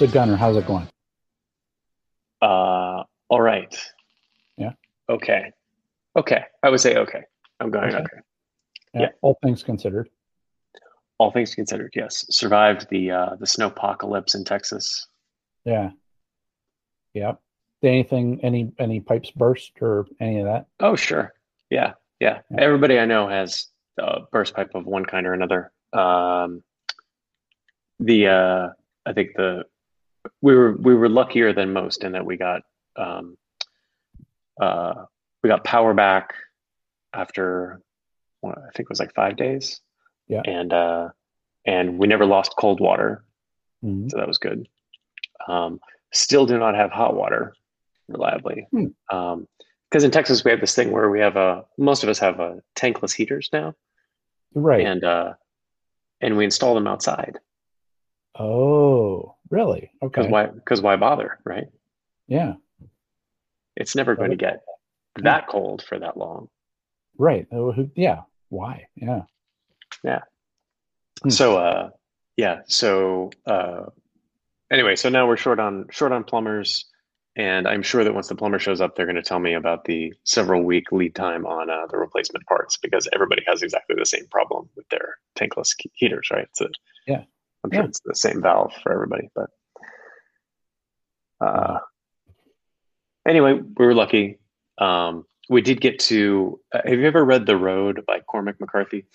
So Gunner, how's it going? Uh, all right. Yeah. Okay. Okay. I would say okay. I'm going okay. okay. Yeah, yeah. All things considered. All things considered, yes. Survived the uh, the snow apocalypse in Texas. Yeah. Yeah. Did anything any any pipes burst or any of that? Oh sure. Yeah. Yeah. yeah. Everybody I know has a burst pipe of one kind or another. Um, the uh, I think the we were we were luckier than most in that we got um, uh, we got power back after well, I think it was like five days. Yeah, and uh, and we never lost cold water, mm-hmm. so that was good. Um, still do not have hot water reliably. Mm. Um, because in Texas we have this thing where we have a most of us have a tankless heaters now, right? And uh, and we install them outside. Oh, really? Okay. Because why? Because why bother, right? Yeah. It's never going to get that cold for that long. Right. Yeah. Why? Yeah. Yeah. Hmm. So, uh, yeah. So, uh, anyway, so now we're short on short on plumbers, and I'm sure that once the plumber shows up, they're going to tell me about the several week lead time on uh, the replacement parts because everybody has exactly the same problem with their tankless heaters, right? So, yeah. I'm sure yeah. it's the same valve for everybody, but uh, anyway, we were lucky. Um, we did get to. Uh, have you ever read The Road by Cormac McCarthy?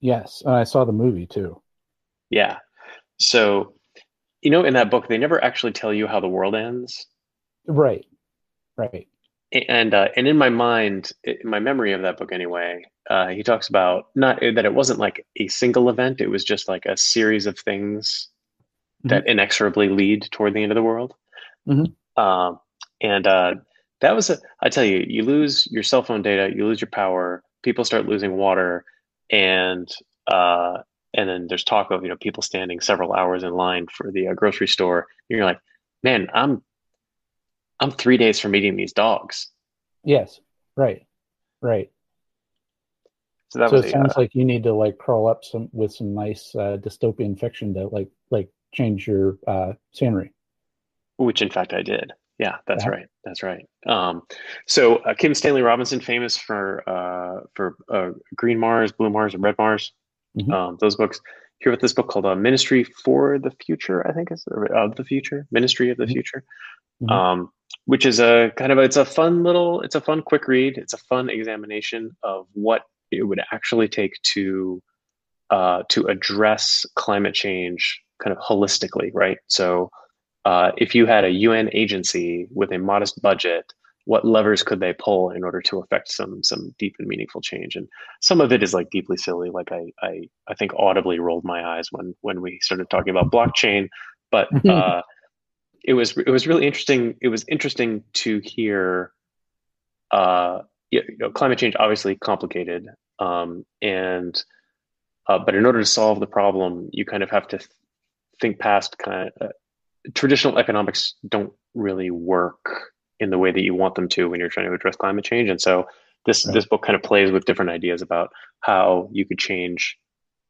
Yes, and I saw the movie too. Yeah. So, you know, in that book, they never actually tell you how the world ends. Right. Right and uh, and in my mind, in my memory of that book anyway, uh, he talks about not that it wasn't like a single event; it was just like a series of things mm-hmm. that inexorably lead toward the end of the world. Mm-hmm. Um, and uh, that was a, I tell you, you lose your cell phone data, you lose your power, people start losing water, and uh, and then there's talk of you know people standing several hours in line for the uh, grocery store. And you're like, man, I'm I'm three days from meeting these dogs. Yes. Right. Right. So, that so was it sounds uh, like you need to like crawl up some with some nice uh, dystopian fiction to like like change your uh, scenery. Which in fact I did. Yeah, that's yeah. right. That's right. Um, so uh, Kim Stanley Robinson, famous for uh, for uh, Green Mars, Blue Mars, and Red Mars. Mm-hmm. Um, those books. Here with this book called uh, Ministry for the Future, I think is of the future, Ministry of the mm-hmm. Future. Mm-hmm. Um, which is a kind of a, it's a fun little it's a fun quick read. It's a fun examination of what it would actually take to uh, to address climate change kind of holistically right? So uh, if you had a un agency with a modest budget what levers could they pull in order to affect some some deep and meaningful change? And some of it is like deeply silly like i i, I think audibly rolled my eyes when when we started talking about blockchain but uh, it was it was really interesting. It was interesting to hear. Uh, you know, climate change obviously complicated, um, and uh, but in order to solve the problem, you kind of have to th- think past kind of uh, traditional economics don't really work in the way that you want them to when you're trying to address climate change, and so this right. this book kind of plays with different ideas about how you could change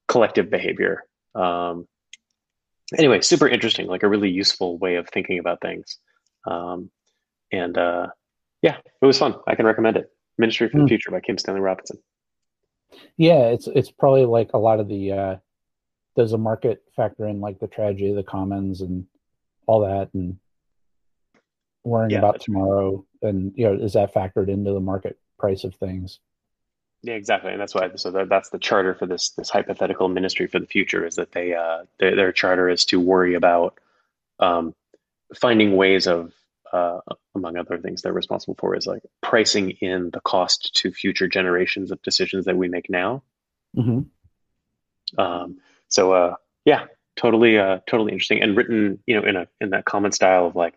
collective behavior um, anyway, super interesting, like a really useful way of thinking about things. Um, and uh, yeah, it was fun. I can recommend it. Ministry for the mm. Future by Kim Stanley Robinson. Yeah, it's it's probably like a lot of the uh, does a market factor in like the tragedy of the commons and all that and worrying yeah, about tomorrow and you know is that factored into the market price of things yeah, exactly, and that's why. So that, that's the charter for this this hypothetical ministry for the future is that they uh, their, their charter is to worry about um, finding ways of, uh, among other things, they're responsible for is like pricing in the cost to future generations of decisions that we make now. Mm-hmm. Um, so uh, yeah, totally, uh, totally interesting, and written, you know, in a in that common style of like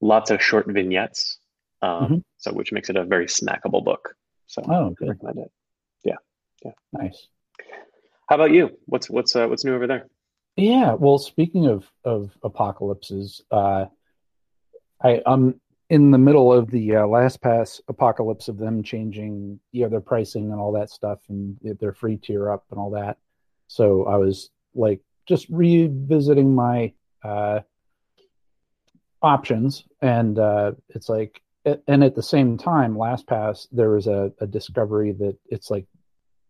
lots of short vignettes, um, mm-hmm. so which makes it a very snackable book. So oh, good. recommend it. Yeah, yeah, nice. How about you? What's what's uh, what's new over there? Yeah, well, speaking of of apocalypses, uh, I I'm in the middle of the uh, LastPass apocalypse of them changing, you know, their pricing and all that stuff, and their free tier up and all that. So I was like just revisiting my uh, options, and uh, it's like, and at the same time, LastPass there was a, a discovery that it's like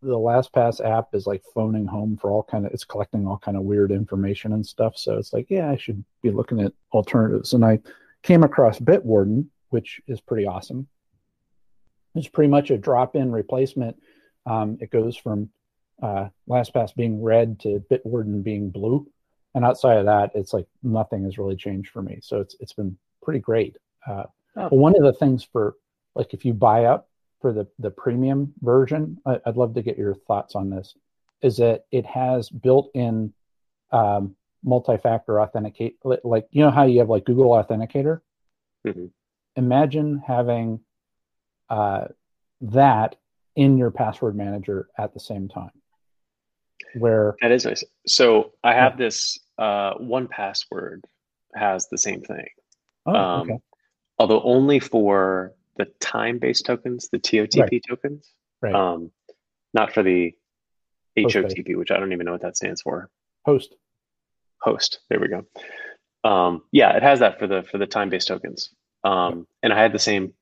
the LastPass app is like phoning home for all kind of it's collecting all kind of weird information and stuff. So it's like, yeah, I should be looking at alternatives. And I came across Bitwarden, which is pretty awesome. It's pretty much a drop-in replacement. Um, it goes from uh, LastPass being red to Bitwarden being blue, and outside of that, it's like nothing has really changed for me. So it's it's been pretty great. Uh, oh. One of the things for like if you buy up for the the premium version, I, would love to get your thoughts on this. Is that it has built-in um, multi-factor authenticate, like you know how you have like Google Authenticator. Mm-hmm. Imagine having uh, that in your password manager at the same time. Where that is nice. So I have yeah. this uh, 1Password has the same thing. Oh, um, okay. Although only for the time-based tokens, the TOTP right. tokens, right. Um, not for the HOTP, which I don't even know what that stands for. Host. Host. There we go. Um, yeah, it has that for the for the time-based tokens. Um, and I had the same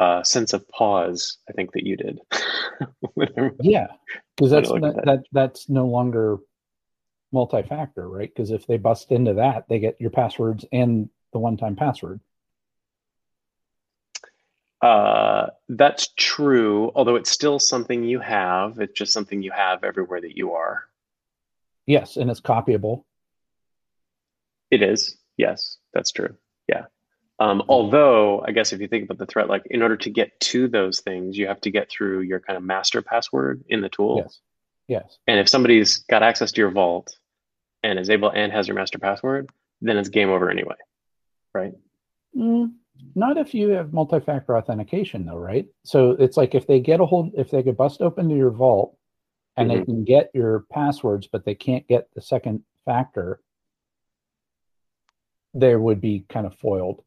uh, sense of pause. I think that you did. yeah, because that's that, that. that that's no longer multi-factor, right? Because if they bust into that, they get your passwords and the one-time password. Uh, that's true, although it's still something you have. It's just something you have everywhere that you are. Yes, and it's copyable. It is. Yes, that's true. Yeah. Um, although, I guess if you think about the threat, like in order to get to those things, you have to get through your kind of master password in the tool. Yes. Yes. And if somebody's got access to your vault and is able and has your master password, then it's game over anyway, right? Mm, not if you have multi-factor authentication, though, right? So it's like if they get a hold, if they could bust open to your vault and mm-hmm. they can get your passwords, but they can't get the second factor, they would be kind of foiled.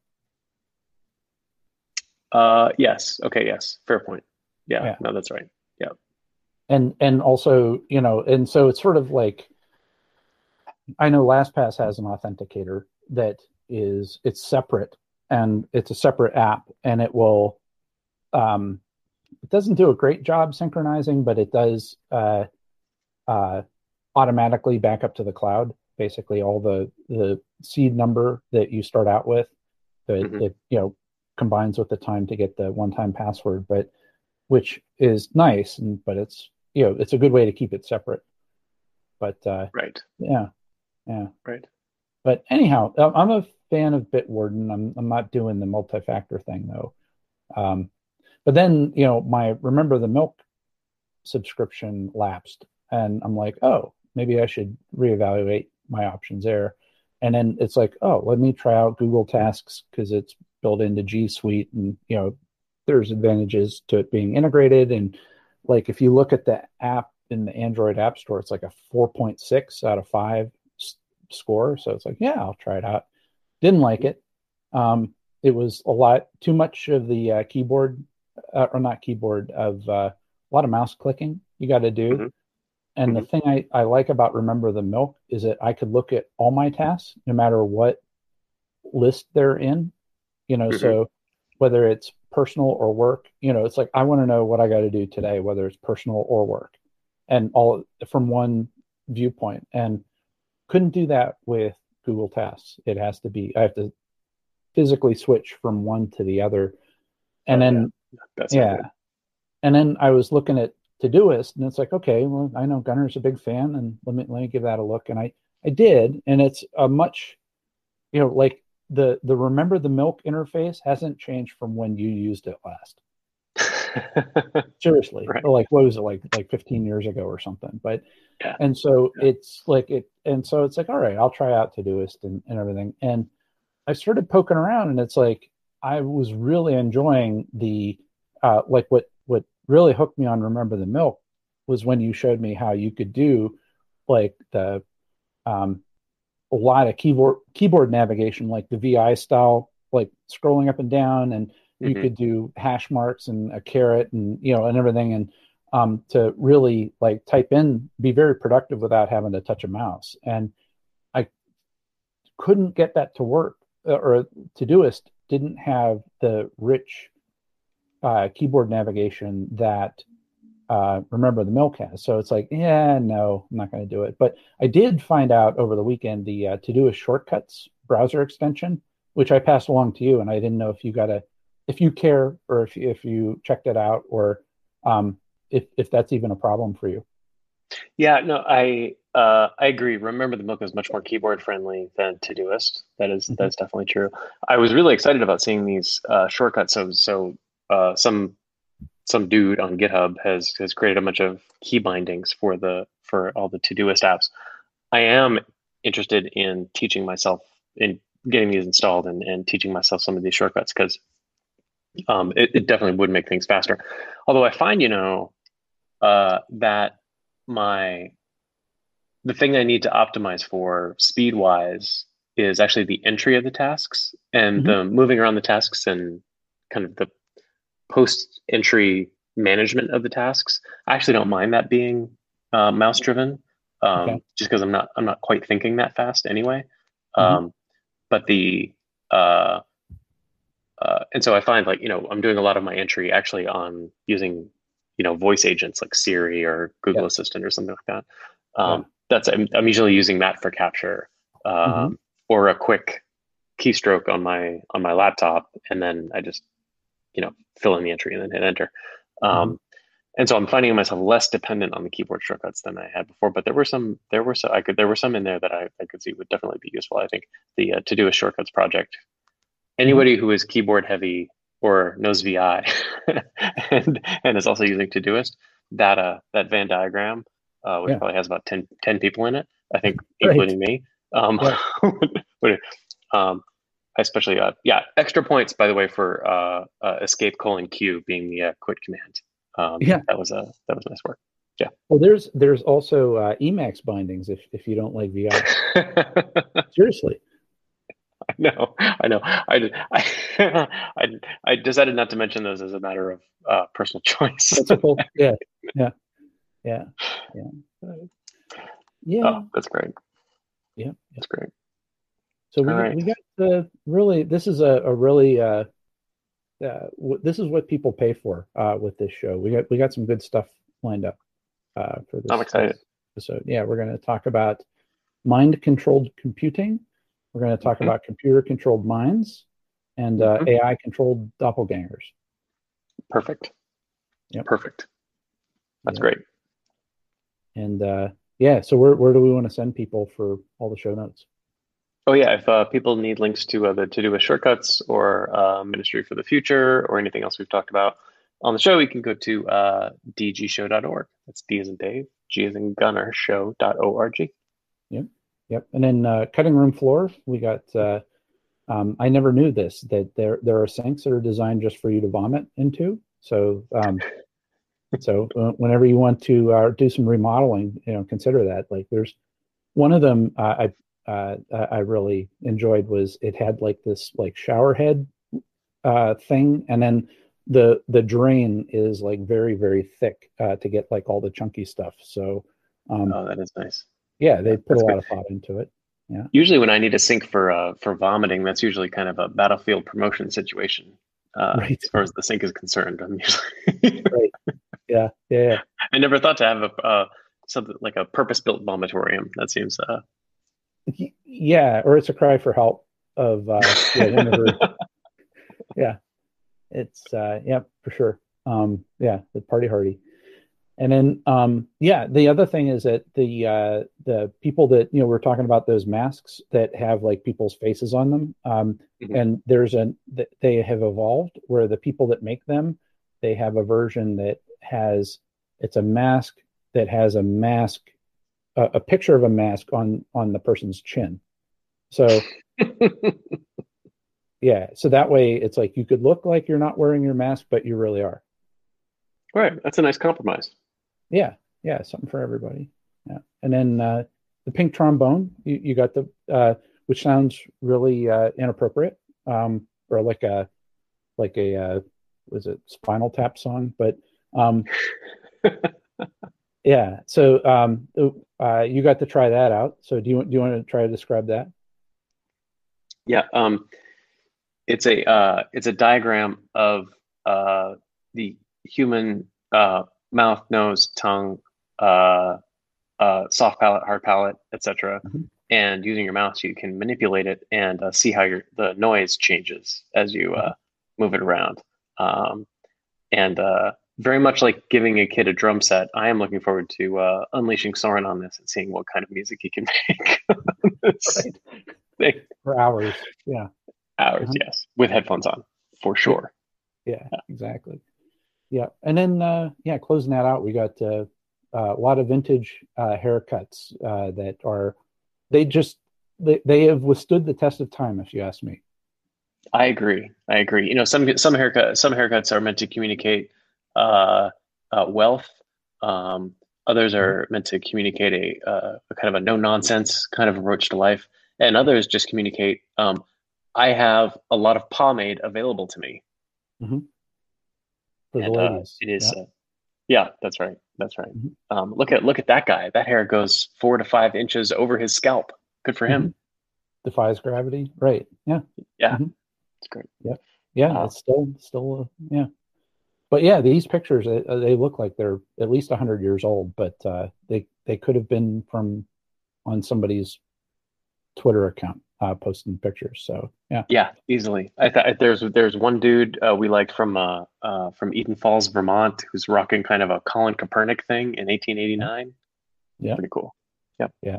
Uh, yes. Okay. Yes. Fair point. Yeah, yeah. No, that's right. Yeah. And and also, you know, and so it's sort of like I know LastPass has an authenticator that is it's separate and it's a separate app and it will um it doesn't do a great job synchronizing, but it does uh uh automatically back up to the cloud basically all the the seed number that you start out with that mm-hmm. it you know combines with the time to get the one-time password, but which is nice, and but it's you know it's a good way to keep it separate. But uh, right, yeah, yeah, right. But anyhow, I'm a fan of Bitwarden. I'm I'm not doing the multi-factor thing though. Um, but then you know my remember the milk subscription lapsed, and I'm like, oh, maybe I should reevaluate my options there. And then it's like, oh, let me try out Google Tasks because it's built into G Suite, and you know, there's advantages to it being integrated. And like if you look at the app in the Android App Store, it's like a 4.6 out of five score. So it's like, yeah, I'll try it out. Didn't like it. Um, it was a lot too much of the uh, keyboard, uh, or not keyboard, of uh, a lot of mouse clicking you got to do. Mm-hmm. And mm-hmm. the thing I, I like about Remember the Milk is that I could look at all my tasks, no matter what list they're in, you know mm-hmm. so whether it's personal or work you know it's like i want to know what i got to do today whether it's personal or work and all from one viewpoint and couldn't do that with google tasks. It has to be i have to physically switch from one to the other. And oh, then yeah, yeah. and then i was looking at todoist and it's like okay well i know gunner's a big fan and let me let me give that a look. And i i did and it's a much you know like the the remember the milk interface hasn't changed from when you used it last. Seriously, right. like what was it like like 15 years ago or something? But yeah. and so yeah. it's like it and so it's like all right, I'll try out to Todoist and, and everything. And I started poking around, and it's like I was really enjoying the uh, like what what really hooked me on Remember the Milk was when you showed me how you could do like the um, a lot of keyboard keyboard navigation, like the VI style, like scrolling up and down, and mm-hmm. you could do hash marks and a caret and you know and everything, and um, to really like type in, be very productive without having to touch a mouse. And I couldn't get that to work or Todoist didn't have the rich uh, keyboard navigation that uh, remember the milk has. So it's like, yeah, no, I'm not going to do it. But I did find out over the weekend the uh, Todoist shortcuts browser extension, which I passed along to you, and I didn't know if you got a, if you care or if if you checked it out or um, if if that's even a problem for you. Yeah, no, I uh, I agree. Remember, the Milk is much more keyboard friendly than Todoist. That is, mm-hmm. that's definitely true. I was really excited about seeing these uh, shortcuts. So so uh, some some dude on GitHub has has created a bunch of key bindings for the for all the Todoist apps. I am interested in teaching myself in getting these installed and, and teaching myself some of these shortcuts because um, it, it, definitely would make things faster. Although I find, you know, uh, that my the thing I need to optimize for speed wise is actually the entry of the tasks and mm-hmm. the moving around the tasks and kind of the post entry management of the tasks. I actually don't mind that being uh, mouse driven, um, okay. just because I'm not I'm not quite thinking that fast anyway. Mm-hmm. Um, but the uh, uh, and so I find like you know I'm doing a lot of my entry actually on using you know voice agents like Siri or Google yeah. Assistant or something like that. Um, yeah. That's I'm, I'm, usually using that for capture um, mm-hmm. or a quick keystroke on my on my laptop, and then I just you know fill in the entry and then hit enter. Um, mm-hmm. And so I'm finding myself less dependent on the keyboard shortcuts than I had before. But there were some, there were some, I could, there were some in there that I, I could see would definitely be useful. I think the uh, a shortcuts project. Anybody who is keyboard heavy or knows VI and and is also using Todoist, that uh that Venn diagram, uh, which yeah. probably has about 10, 10 people in it, I think, including me. Um, yeah. um, especially uh, yeah extra points by the way for uh, uh escape colon q being the uh, quit command um, yeah that was a that was nice work yeah well there's there's also uh, emacs bindings if if you don't like vi seriously know, I know. I, I, I, I decided not to mention those as a matter of uh, personal choice. cool. Yeah, yeah, yeah, yeah. Yeah, oh, that's great. Yeah, that's great. So we, right. we got the really this is a, a really uh, uh, w- this is what people pay for uh, with this show. We got we got some good stuff lined up uh, for this. I'm excited. episode. Yeah, we're going to talk about mind controlled computing. We're going to talk mm-hmm. about computer controlled minds and uh, mm-hmm. AI controlled doppelgangers. Perfect. Yeah. Perfect. That's great. And uh, yeah, so where where do we want to send people for all the show notes? Oh yeah, if uh, people need links to uh, the with shortcuts or uh, Ministry for the Future or anything else we've talked about on the show, you can go to uh, dgshow.org. That's D as in Dave, G as in Gunner, show.org. Yep. And then uh, cutting room floor, we got. Uh, um, I never knew this that there there are sinks that are designed just for you to vomit into. So um, so uh, whenever you want to uh, do some remodeling, you know, consider that. Like there's one of them uh, I uh, I really enjoyed was it had like this like shower head uh, thing, and then the the drain is like very very thick to get like all the chunky stuff. So um, oh, that is nice. Yeah, they put that's a lot good. of thought into it. Yeah. Usually, when I need a sink for uh, for vomiting, that's usually kind of a battlefield promotion situation. Uh, right. As far as the sink is concerned, I'm usually right. Yeah, yeah, yeah. I never thought to have a uh, something like a purpose built vomitorium. That seems uh, yeah, or it's a cry for help of uh, yeah, whenever, yeah, it's uh, yeah for sure. Um, yeah, the party hardy, and then um, yeah, the other thing is that the uh, the people that you know we're talking about those masks that have like people's faces on them, um, mm-hmm. and there's a they have evolved where the people that make them they have a version that has it's a mask that has a mask a, a picture of a mask on on the person's chin. So yeah, so that way it's like you could look like you're not wearing your mask, but you really are. Right. That's a nice compromise. Yeah. Yeah. Something for everybody. Yeah. And then uh, the pink trombone, you, you got the, uh, which sounds really uh, inappropriate, um, or like a, like a, uh, was it Spinal Tap song? But um, yeah. So um, uh, you got to try that out. So do you do you want to try to describe that? Yeah. Um, it's a uh, it's a diagram of uh, the human uh, mouth, nose, tongue, uh, uh, soft palate, hard palate, etc. Mm-hmm. And using your mouse, you can manipulate it and uh, see how your the noise changes as you uh, mm-hmm. move it around. Um, and uh, very much like giving a kid a drum set, I am looking forward to uh, unleashing Soren on this and seeing what kind of music he can make. For hours, yeah. Hours, uh-huh. yes, with headphones on, for sure. Yeah, yeah. exactly. Yeah, and then uh, yeah, closing that out, we got uh, uh, a lot of vintage uh, haircuts uh, that are they just they, they have withstood the test of time, if you ask me. I agree. I agree. You know, some some haircut some haircuts are meant to communicate uh, uh, wealth. Um, others are mm-hmm. meant to communicate a, uh, a kind of a no nonsense kind of approach to life, and others just communicate. Um, I have a lot of pomade available to me. Mm-hmm. And, the uh, it is. Yeah. Uh, yeah. that's right. That's right. Mm-hmm. Um, look at look at that guy. That hair goes four to five inches over his scalp. Good for him. Mm-hmm. Defies gravity. Right. Yeah. Yeah. Mm-hmm. It's great. Yeah. Yeah. Uh, it's still still uh, yeah but yeah, these pictures they, they look like they're at least hundred years old, but uh, they they could have been from on somebody's Twitter account uh, posting pictures. So yeah, yeah, easily. I thought there's there's one dude uh, we liked from uh, uh, from Eden Falls, Vermont, who's rocking kind of a Colin Kaepernick thing in 1889. Yeah, pretty cool. Yep. Yeah,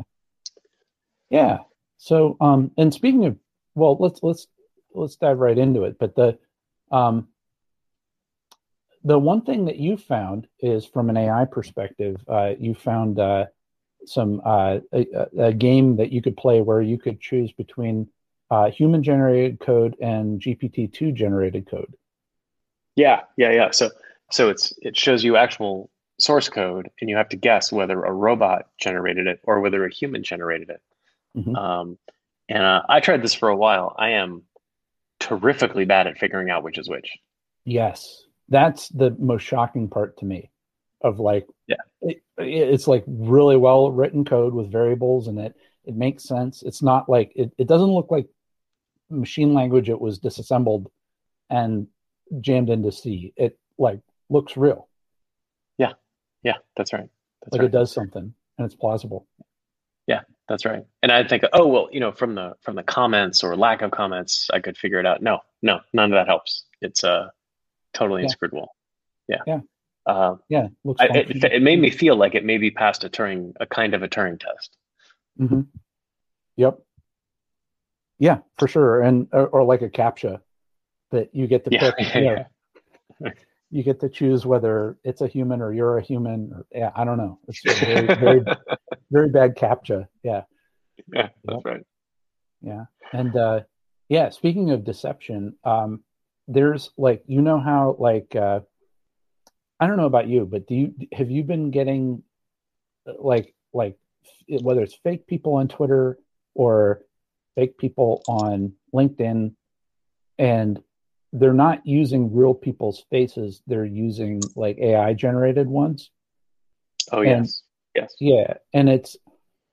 yeah. So um, and speaking of, well, let's let's let's dive right into it. But the um, the one thing that you found is from an AI perspective, uh, you found uh, some uh, a, a, game that you could play where you could choose between uh, human generated code and GPT two generated code. Yeah, yeah, yeah. So so it's it shows you actual source code, and you have to guess whether a robot generated it or whether a human generated it. Mm-hmm. Um, and uh, I tried this for a while. I am terrifically bad at figuring out which is which. Yes, that's the most shocking part to me of like yeah. it, it's like really well written code with variables and it. It makes sense. It's not like it, it doesn't look like machine language it was disassembled and jammed into c. It like looks real. Yeah. Yeah. That's right. That's like right. it does something and it's plausible. Yeah. That's right. And i think oh well you know from the from the comments or lack of comments i could figure it out. No no none of that helps. It's uh totally yeah. inscrutable. Yeah. Yeah. Uh, yeah. I, it, it, made me feel like it may be past a Turing, a kind of a Turing test. Mm-hmm. Yep. Yeah, for sure. And, or, or, like a CAPTCHA that you get to yeah. pick. Yeah. you get to choose whether it's a human or you're a human. Or, yeah, I don't know. It's very, very, very bad CAPTCHA. Yeah. Yeah, that's yep. right. Yeah. And, uh, yeah, speaking of deception, um, there's like you know how like uh I don't know about you, but do you have you been getting like like whether it's fake people on Twitter or fake people on LinkedIn and they're not using real people's faces, they're using like AI generated ones. Oh and, yes. Yes. Yeah, and it's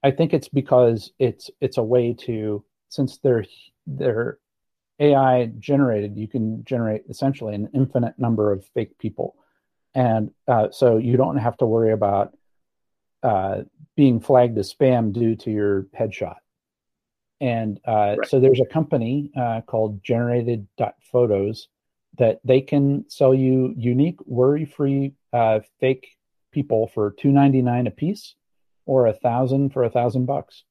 I think it's because it's it's a way to since they're they're AI generated, you can generate essentially an infinite number of fake people. And uh, so you don't have to worry about uh, being flagged as spam due to your headshot. And uh, right. so there's a company uh, called Generated Photos that they can sell you unique, worry-free uh, fake people for two ninety nine a piece, or a thousand for a thousand bucks.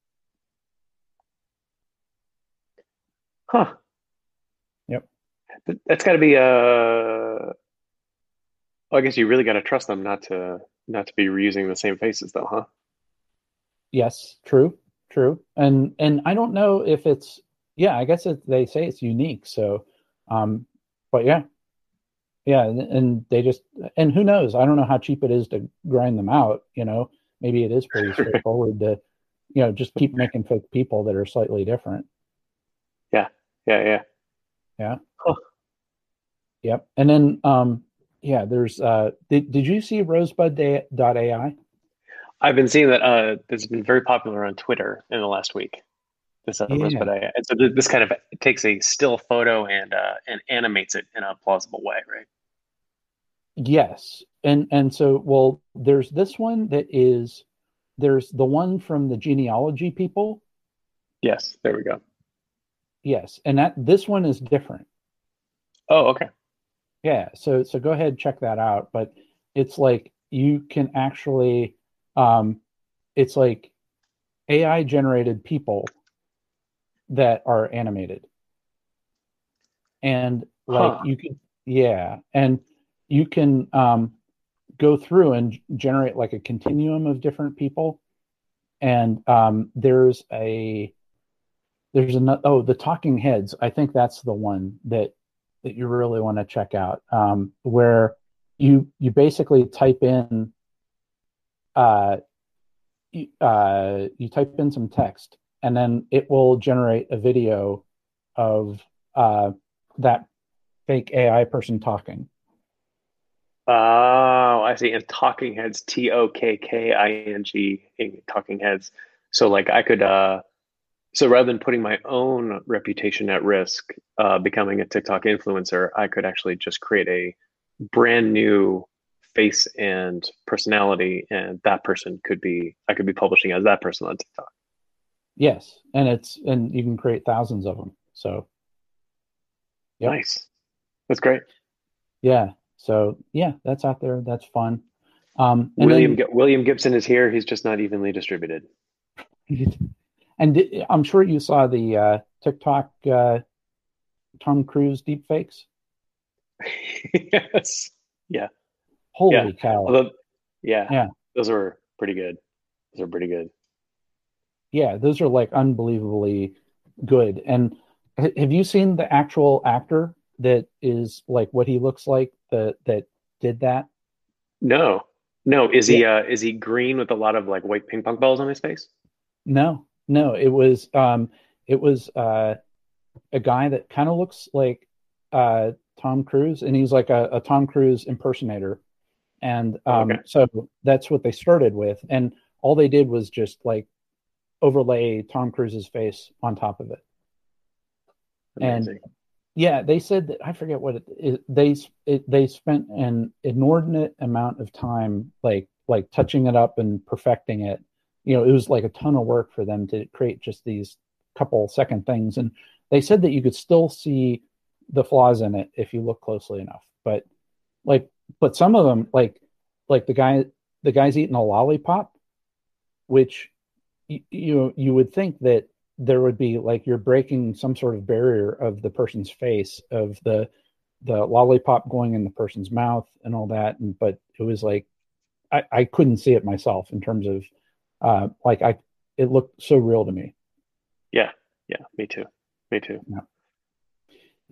Huh Yep. that's got to be uh I guess you really got to trust them not to not to be reusing the same faces though, huh? Yes, true, true. And and I don't know if it's yeah, I guess it, they say it's unique. So, um, but yeah, yeah, and, and, they just and who knows? I don't know how cheap it is to grind them out. You know, maybe it is pretty straightforward to, you know, just keep making fake people that are slightly different. Yeah, yeah, yeah, yeah. Huh. Yep. And then, um, yeah, there's, uh, did, did you see rosebud.ai? I've been seeing that, uh, it's been very popular on Twitter in the last week. this other yeah. but I and so this kind of takes a still photo and uh, and animates it in a plausible way, right? Yes, and and so well, there's this one that is there's the one from the genealogy people. Yes, there we go. Yes, and that this one is different. Oh, okay. Yeah, so so go ahead and check that out. But it's like you can actually, um, it's like AI generated people that are animated, and like huh. you can, yeah, and you can um, go through and generate like a continuum of different people, and um, there's a there's another oh the tokking heads i think that's the one that that you really want to check out um, where you you basically type in uh, uh, you type in some text and then it will generate a video of uh, that fake AI person talking. Oh, I see. And Tokking Heads, T O K K I N G, Tokking Heads. So, like, I could uh, so rather than putting my own reputation at risk, uh, becoming a TikTok influencer, I could actually just create a brand new face and personality, and that person could be I could be publishing as that person on TikTok. Yes, and it's and you can create thousands of them. So, yep. nice, that's great. Yeah. So yeah, that's out there. That's fun. Um, William then, William Gibson is here. He's just not evenly distributed. And I'm sure you saw the uh, TikTok uh, Tom Cruise deepfakes. yes. Yeah. Holy yeah. cow. Although, yeah. Yeah. Those were pretty good. Those are pretty good. Yeah, those are like unbelievably good. And have you seen the actual actor that is like what he looks like that that did that? No. No, is yeah. he uh is he green with a lot of like white ping pong balls on his face? No. No, it was um, it was uh, a guy that kind of looks like uh, Tom Cruise, and he's like a, a Tom Cruise impersonator, and um, okay. so that's what they started with, and all they did was just like overlay Tom Cruise's face on top of it, Amazing. and yeah, they said that I forget what it, it they it, they spent an inordinate amount of time like like touching it up and perfecting it you know, it was like a ton of work for them to create just these couple second things. And they said that you could still see the flaws in it if you look closely enough. But like, but some of them, like, like the guy, the guy's eating a lollipop, which you, you you would think that there would be like you're breaking some sort of barrier of the person's face of the the lollipop going in the person's mouth and all that and but it was like I, I couldn't see it myself in terms of uh, like I, it looked so real to me. Yeah, yeah, me too, me too. Yeah.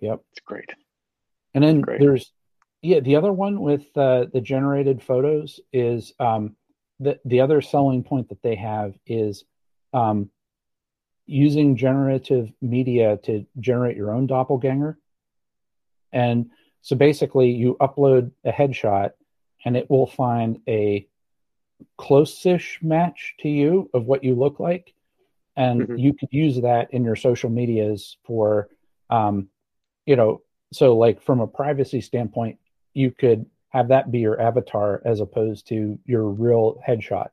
Yep, it's great. And then great. there's, yeah, the other one with uh, the generated photos is um, the the other selling point that they have is um, using generative media to generate your own doppelganger. And so basically, you upload a headshot, and it will find a close-ish match to you of what you look like and mm-hmm. you could use that in your social medias for um, you know so like from a privacy standpoint you could have that be your avatar as opposed to your real headshot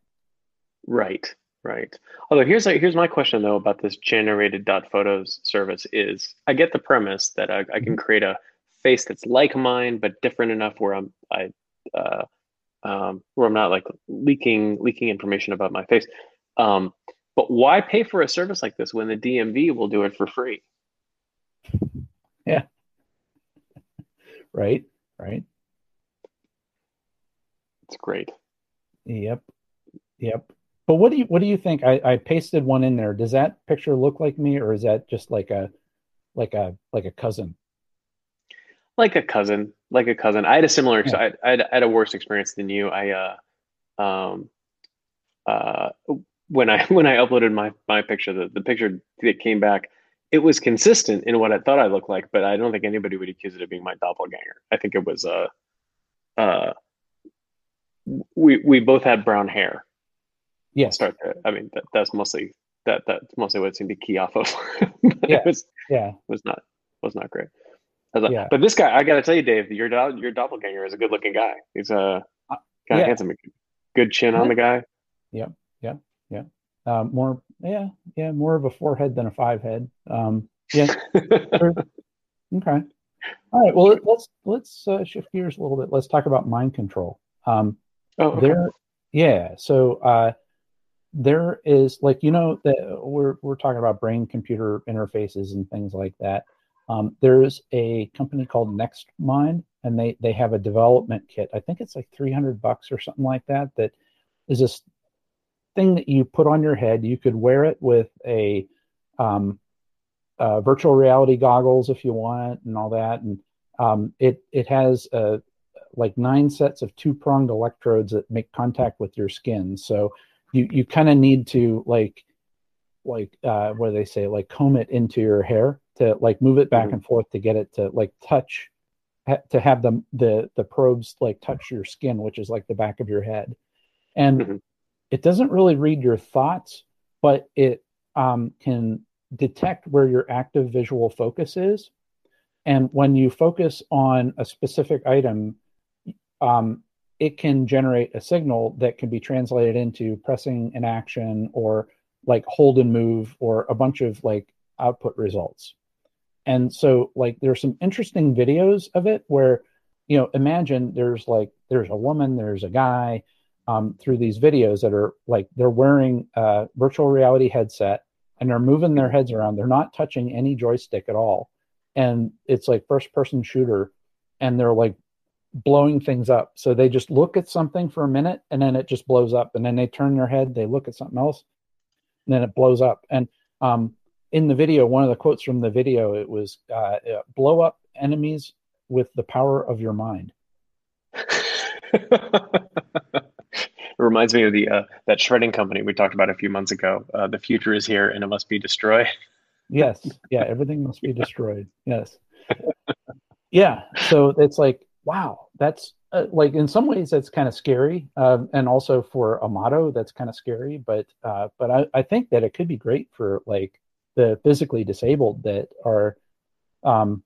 right right although here's a, here's my question though about this generated dot photos service is i get the premise that I, I can mm-hmm. create a face that's like mine but different enough where i'm i uh, um, where I'm not like leaking leaking information about my face. Um, but why pay for a service like this when the DMV will do it for free? Yeah. right. Right. It's great. Yep. Yep. But what do you what do you think? I, I pasted one in there. Does that picture look like me, or is that just like a like a like a cousin? Like a cousin, like a cousin. I had a similar. Yeah. I, I, had, I, had, a worse experience than you. I uh, um, uh, when I when I uploaded my my picture, the the picture that came back, it was consistent in what I thought I looked like, but I don't think anybody would accuse it of being my doppelganger. I think it was uh, uh, we we both had brown hair. Yeah. Start there. I mean, that, that's mostly that that's mostly what it seemed to key off of. yeah, it was yeah, was not was not great. Like, yeah. But this guy, I got to tell you, Dave, your your doppelganger is a good looking guy. He's a uh, kind of yeah. handsome, good chin on the guy. Yeah, yeah, yeah. Um, more, yeah, yeah, more of a forehead than a five head. Um, yeah. okay. All right. Well, let's let's uh, shift gears a little bit. Let's talk about mind control. Um, oh, okay. there, yeah. So uh, there is like you know that we're we're talking about brain computer interfaces and things like that. Um, there's a company called NextMind, and they they have a development kit. I think it's like 300 bucks or something like that. That is this thing that you put on your head. You could wear it with a um, uh, virtual reality goggles if you want, and all that. And um, it it has uh, like nine sets of two pronged electrodes that make contact with your skin. So you you kind of need to like like uh, what do they say like comb it into your hair to like move it back mm-hmm. and forth to get it to like touch ha- to have the the the probes like touch your skin which is like the back of your head and mm-hmm. it doesn't really read your thoughts but it um, can detect where your active visual focus is and when you focus on a specific item um, it can generate a signal that can be translated into pressing an action or like hold and move or a bunch of like output results and so like there's some interesting videos of it where you know imagine there's like there's a woman there's a guy um, through these videos that are like they're wearing a virtual reality headset and they're moving their heads around. They're not touching any joystick at all. And it's like first person shooter and they're like blowing things up. So they just look at something for a minute and then it just blows up. And then they turn their head they look at something else and then it blows up. And um, in the video, one of the quotes from the video, it was uh, uh blow up enemies with the power of your mind. it reminds me of the uh, that shredding company we talked about a few months ago. Uh, the future is here and it must be destroyed. yes, yeah, everything must be destroyed. Yes, yeah. So it's like, wow, that's uh, like in some ways that's kind of scary, um, and also for a motto that's kind of scary. But uh, but I, I think that it could be great for like the physically disabled that are um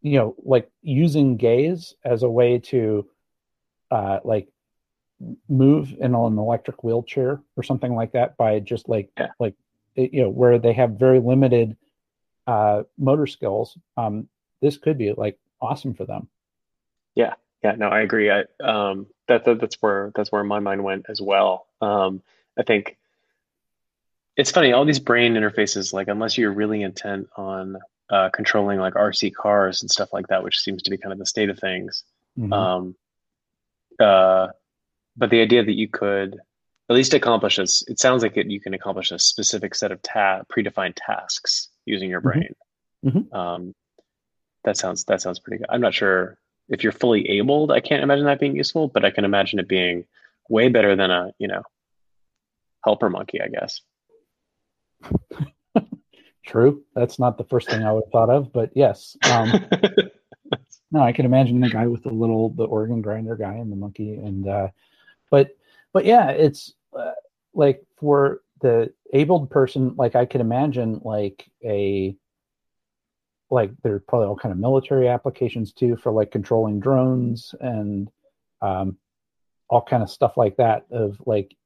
you know like using gaze as a way to uh like move in an electric wheelchair or something like that by just like yeah. like you know where they have very limited uh motor skills um this could be like awesome for them. Yeah. Yeah no i agree. I um that, that that's where that's where my mind went as well. Um i think it's funny all these brain interfaces like unless you're really intent on uh, controlling like rc cars and stuff like that which seems to be kind of the state of things mm-hmm. um, uh, but the idea that you could at least accomplish this it sounds like it, you can accomplish a specific set of ta- predefined tasks using your mm-hmm. brain mm-hmm. um, that sounds that sounds pretty good i'm not sure if you're fully abled i can't imagine that being useful but i can imagine it being way better than a you know helper monkey i guess True. That's not the first thing I would have thought of, but yes. Um, no, I can imagine the guy with the little the organ grinder guy and the monkey, and uh, but but yeah, it's uh, like for the abled person, like I can imagine like a like there's probably all kind of military applications too for like controlling drones and um, all kind of stuff like that of like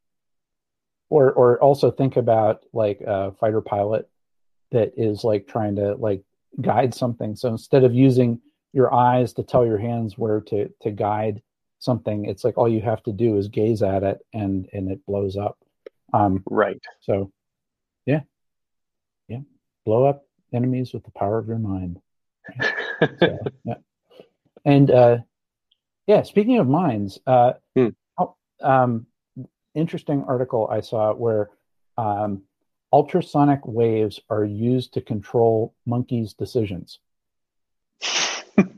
or or also think about like a fighter pilot that is like trying to like guide something. So instead of using your eyes to tell your hands where to to guide something it's like all you have to do is gaze at it and and it blows up. Um right. so yeah. Yeah. Blow up enemies with the power of your mind. So, yeah. And uh yeah speaking of minds uh hmm. um interesting article I saw where um, ultrasonic waves are used to control monkeys' decisions.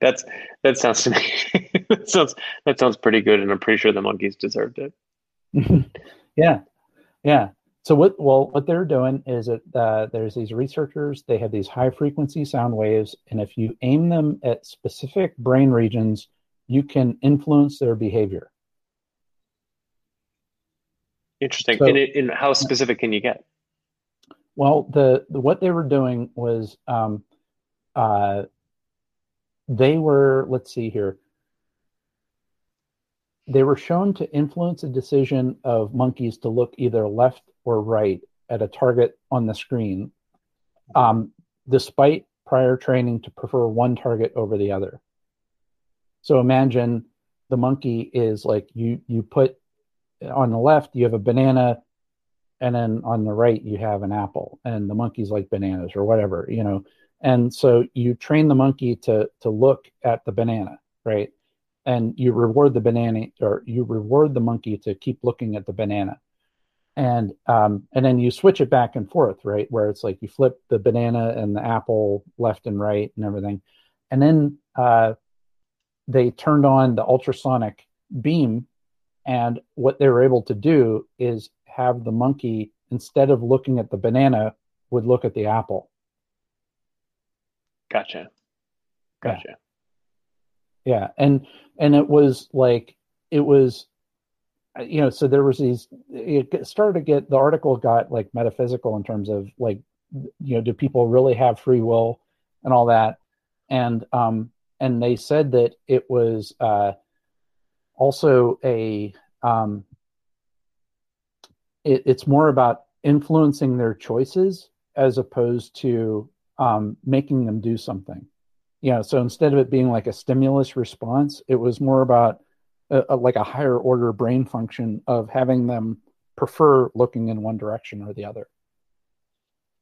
That's that sounds to me that sounds that sounds pretty good, and I'm pretty sure the monkeys deserved it. yeah, yeah. So what? Well, what they're doing is that uh, there's these researchers. They have these high frequency sound waves, and if you aim them at specific brain regions, you can influence their behavior. Interesting. So, and, it, and, how specific can you get? Well, the, the what they were doing was um, uh, they were let's see here. They were shown to influence a decision of monkeys to look either left or right at a target on the screen, um, despite prior training to prefer one target over the other. So imagine the monkey is like you you put on the left you have a banana and then on the right you have an apple and the monkey's like bananas or whatever you know? And so you train the monkey to to look at the banana right? And you reward the banana or you reward the monkey to keep looking at the banana. And um, and then you switch it back and forth right? Where it's like you flip the banana and the apple left and right and everything. And then uh, they turned on the ultrasonic beam and what they were able to do is have the monkey instead of looking at the banana would look at the apple. Gotcha. Gotcha. Yeah, yeah. and and it was like it was you know so there was these it started to get the article got like metaphysical in terms of like you know do people really have free will and all that? And um and they said that it was uh, also a um, it, it's more about influencing their choices as opposed to um, making them do something. You know, so instead of it being like a stimulus response, it was more about a, a, like a higher order brain function of having them prefer looking in one direction or the other.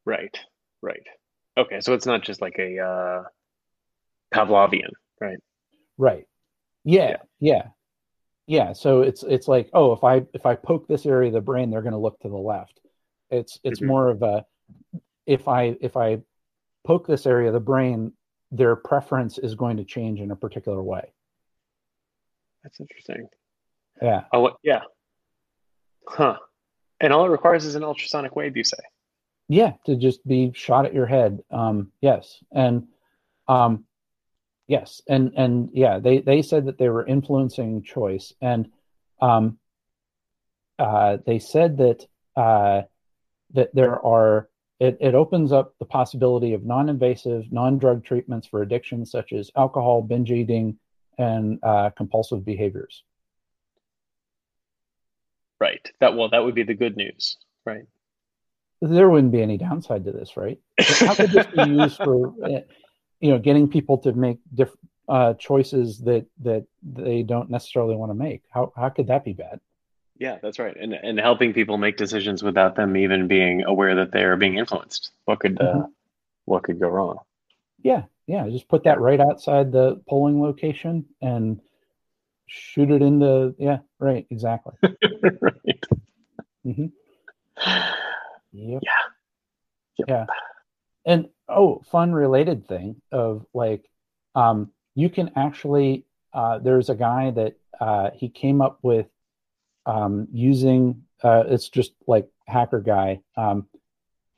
Right, right. Okay, so it's not just like a uh, Pavlovian, right? Right. Yeah, yeah, yeah. Yeah. So it's it's like, oh, if I if I poke this area of the brain, they're going to look to the left. It's it's mm-hmm. more of a if I if I poke this area of the brain, their preference is going to change in a particular way. That's interesting. Yeah. Oh, yeah. Huh. And all it requires is an ultrasonic wave, you say? Yeah, to just be shot at your head. Um, yes, and um, Yes, and and yeah, they they said that they were influencing choice, and um, uh, they said that uh, that there are it, it opens up the possibility of non-invasive, non-drug treatments for addictions such as alcohol, binge eating, and uh, compulsive behaviors. Right. That well, that would be the good news, right? There wouldn't be any downside to this, right? How could this be used for? You know getting people to make different uh, choices that that they don't necessarily want to make. How how could that be bad? Yeah, that's right. And and helping people make decisions without them even being aware that they are being influenced. What could uh, mm-hmm. uh, what could go wrong? Yeah, yeah. Just put that right outside the polling location and shoot it in the Yeah, right. Exactly. right. Mm-hmm. Yep. Yeah. Yep. Yeah and oh fun related thing of like um, you can actually uh, there's a guy that uh, he came up with um, using uh, it's just like hacker guy um,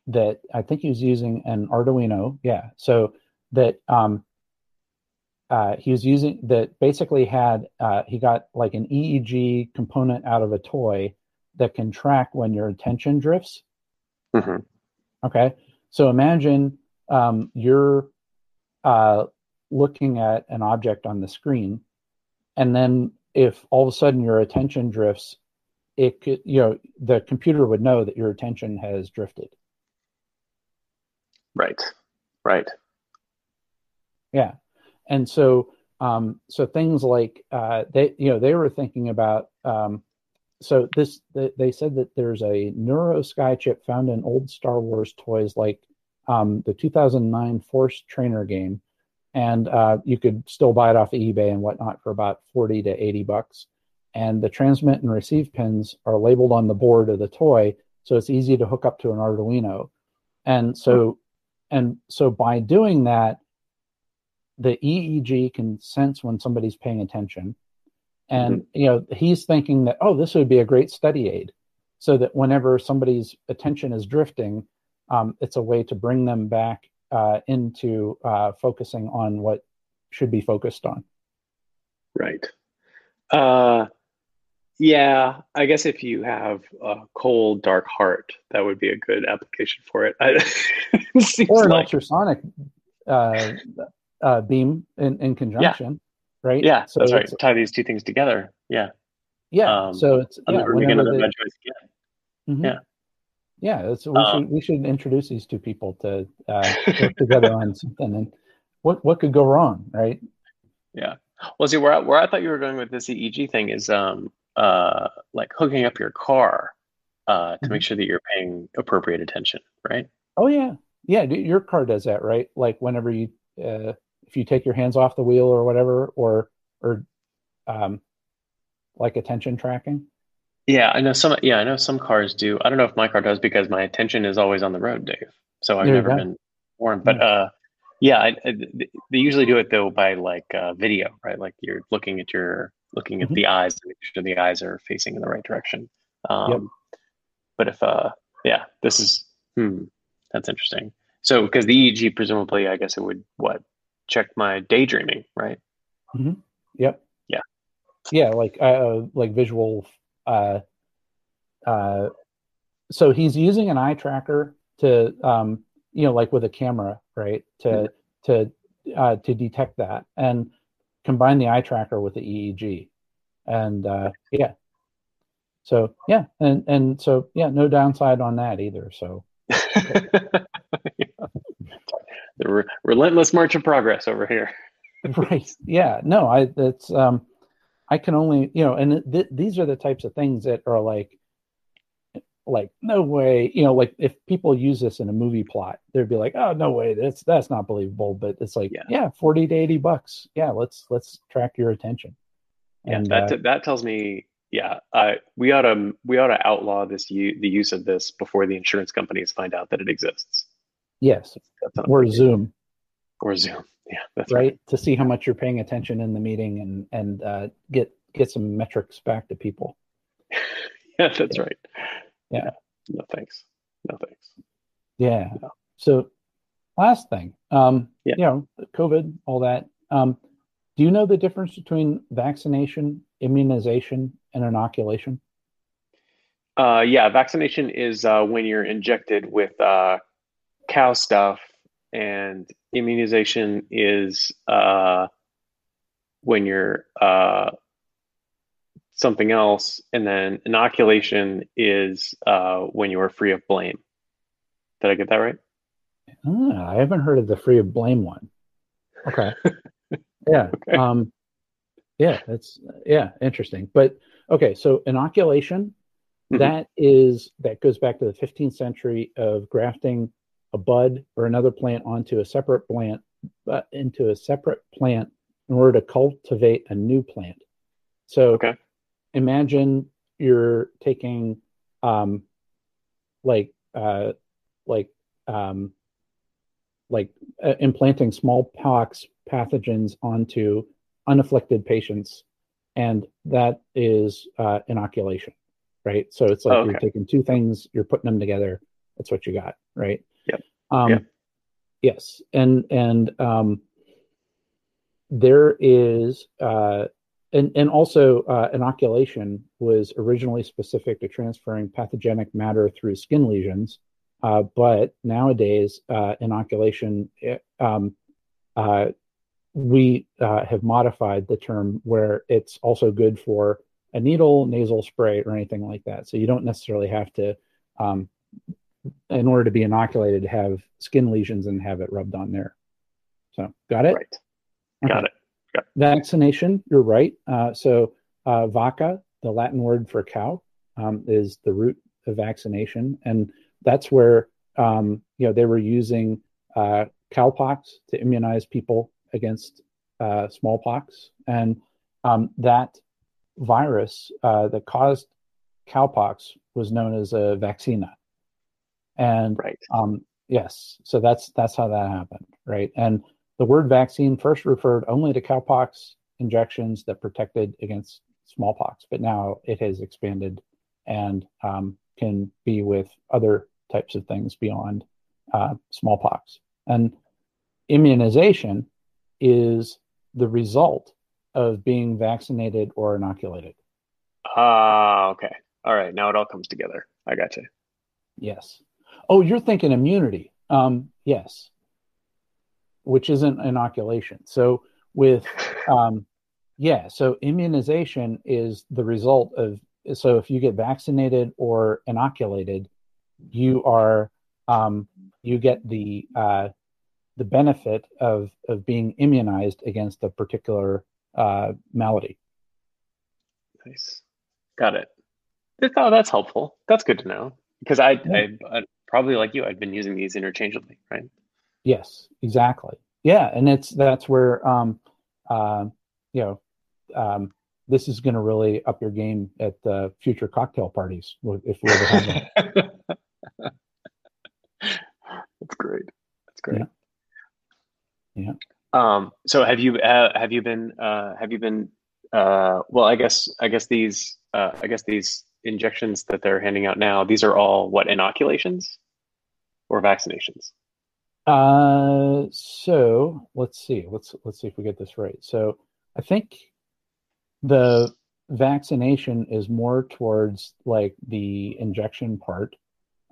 that I think he was using an Arduino yeah so that um, uh, he was using that basically had uh, he got like an EEG component out of a toy that can track when your attention drifts. Mm-hmm. Okay, so imagine um, you're uh, looking at an object on the screen, and then if all of a sudden your attention drifts, it could, you know, the computer would know that your attention has drifted. Right. Right. Yeah. And so, um, so things like uh, they, you know, they were thinking about um, so this they said that there's a NeuroSky chip found in old Star Wars toys like um, the 2009 Force Trainer game, and uh, you could still buy it off of eBay and whatnot for about 40 to 80 bucks. And the transmit and receive pins are labeled on the board of the toy, so it's easy to hook up to an Arduino. And so, and so by doing that, the EEG can sense when somebody's paying attention and mm-hmm. you know, he's thinking that, oh, this would be a great study aid. So that whenever somebody's attention is drifting, um, it's a way to bring them back uh, into uh, focusing on what should be focused on. Right. Uh, Yeah, I guess if you have a cold, dark heart, that would be a good application for it. it or an like... ultrasonic uh, uh, beam in, in conjunction, yeah. right? Yeah, so that's right. Tie these two things together. Yeah. Yeah. Um, so it's yeah, whenever they... mm-hmm. Yeah. Yeah, we um, should we should introduce these two people to uh, work together on something. And what what could go wrong, right? Yeah. Well, see, where I, where I thought you were going with this EEG thing is um, uh, like hooking up your car uh, to mm-hmm. make sure that you're paying appropriate attention, right? Oh yeah, yeah. Your car does that, right? Like whenever you, uh, if you take your hands off the wheel or whatever, or or um, like attention tracking. Yeah, I know some. Yeah, I know some cars do. I don't know if my car does because my attention is always on the road, Dave. So I've there never been warned. But uh, yeah, I, I, they usually do it though by like uh, video, right? Like you're looking at your looking at mm-hmm. the eyes to make sure the eyes are facing in the right direction. Um, yep. But if, uh, yeah, this is, hmm, that's interesting. So, because the EEG, presumably, I guess it would what check my daydreaming, right? Mm-hmm. Yep. Yeah. Yeah, like uh, like visual. Uh, uh, so he's using an eye tracker to, um, you know, like with a camera, right? To to uh, to detect that, and combine the eye tracker with the EEG, and uh, yeah. So yeah, and and so yeah, no downside on that either. So the re- relentless march of progress over here. right. Yeah. No, I that's um I can only, you know, and th- these are the types of things that are like like no way you know like if people use this in a movie plot they'd be like oh no way that's that's not believable but it's like yeah, yeah 40 to 80 bucks. Yeah let's let's track your attention. And yeah, that uh, that tells me yeah uh, we ought to we ought to outlaw this u- the use of this before the insurance companies find out that it exists. Yes. Or zoom or zoom yeah that's right? right to see how much you're paying attention in the meeting and and uh, get get some metrics back to people yeah that's yeah. right yeah. No thanks. No thanks. Yeah. No. So last thing, um, yeah. you know, COVID, all that. Um, do you know the difference between vaccination, immunization, and inoculation? Uh, yeah, vaccination is uh, when you're injected with uh, cow stuff, and immunization is uh, when you're uh, something else, and then inoculation is uh, when you are free of blame. Did I get that right? Ah, I haven't heard of the free of blame one. Okay. yeah. Okay. Um, yeah, that's yeah, interesting. But okay, so inoculation, mm-hmm. that is that goes back to the 15th century of grafting a bud or another plant onto a separate plant, uh, into a separate plant in order to cultivate a new plant. So okay imagine you're taking um, like uh, like um, like uh, implanting smallpox pathogens onto unafflicted patients, and that is uh, inoculation, right? So it's like oh, okay. you're taking two things, you're putting them together. That's what you got, right? Yep. Um, yep. Yes, and and um, there is uh, and and also uh, inoculation was originally specific to transferring pathogenic matter through skin lesions, uh, but nowadays uh, inoculation eh, um, uh, we uh, have modified the term where it's also good for a needle, nasal spray, or anything like that. So you don't necessarily have to, um, in order to be inoculated, have skin lesions and have it rubbed on there. So got it. Right. Got it. Vaccination, you're right. Uh, so uh, vaca, the Latin word for cow, um, is the root of vaccination, and that's where um, you know they were using uh, cowpox to immunize people against uh, smallpox, and um, that virus uh, that caused cowpox was known as a vaccinia. And right. um, yes, so that's that's how that happened, right? And the word vaccine first referred only to cowpox injections that protected against smallpox, but now it has expanded and um, can be with other types of things beyond uh, smallpox. And immunization is the result of being vaccinated or inoculated. Ah, okay. All right. Now it all comes together. I got you. Yes. Oh, you're thinking immunity. Um, yes. Which isn't inoculation. So with um, yeah, so immunization is the result of so if you get vaccinated or inoculated, you are um, you get the uh, the benefit of of being immunized against a particular uh, malady. Nice, got it. Oh, that's helpful. That's good to know because I, yeah. I, I probably like you, I've been using these interchangeably, right? Yes, exactly. Yeah, and it's that's where um, uh, you know um, this is going to really up your game at the future cocktail parties if we ever have them. That's great. That's great. Yeah. yeah. Um, so have you uh, have you been uh, have you been uh, well? I guess I guess these uh, I guess these injections that they're handing out now. These are all what inoculations or vaccinations. Uh, so let's see. Let's let's see if we get this right. So I think the vaccination is more towards like the injection part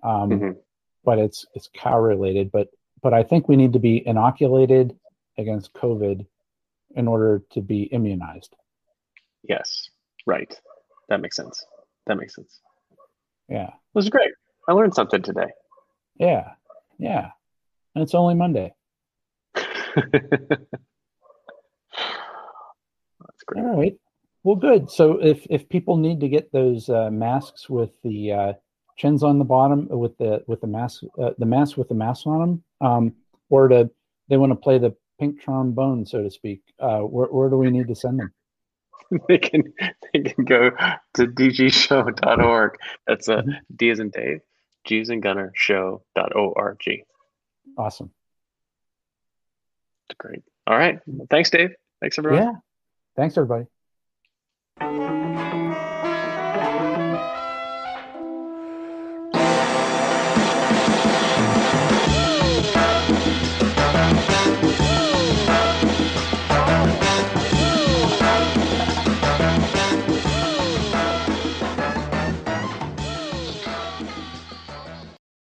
um, mm-hmm. but it's it's cow related but but i think we need to be inoculated against covid in order to be immunized yes right that makes sense that makes sense. Yeah. This is great. I learned something today. Yeah. Yeah. And it's only monday. That's great. All right. Well, good. So if if people need to get those uh, masks with the uh, chins on the bottom with the with the mask uh, the mask with the mask on them, um, or to they want to play the pink trombone, so to speak, uh, where where do we need to send them? they can they can go to dgshow.org. That's a. D as in Dave, G as in Gunner show.org. Awesome. That's Great. All right. Thanks, Dave. Thanks everyone. Yeah. Thanks everybody.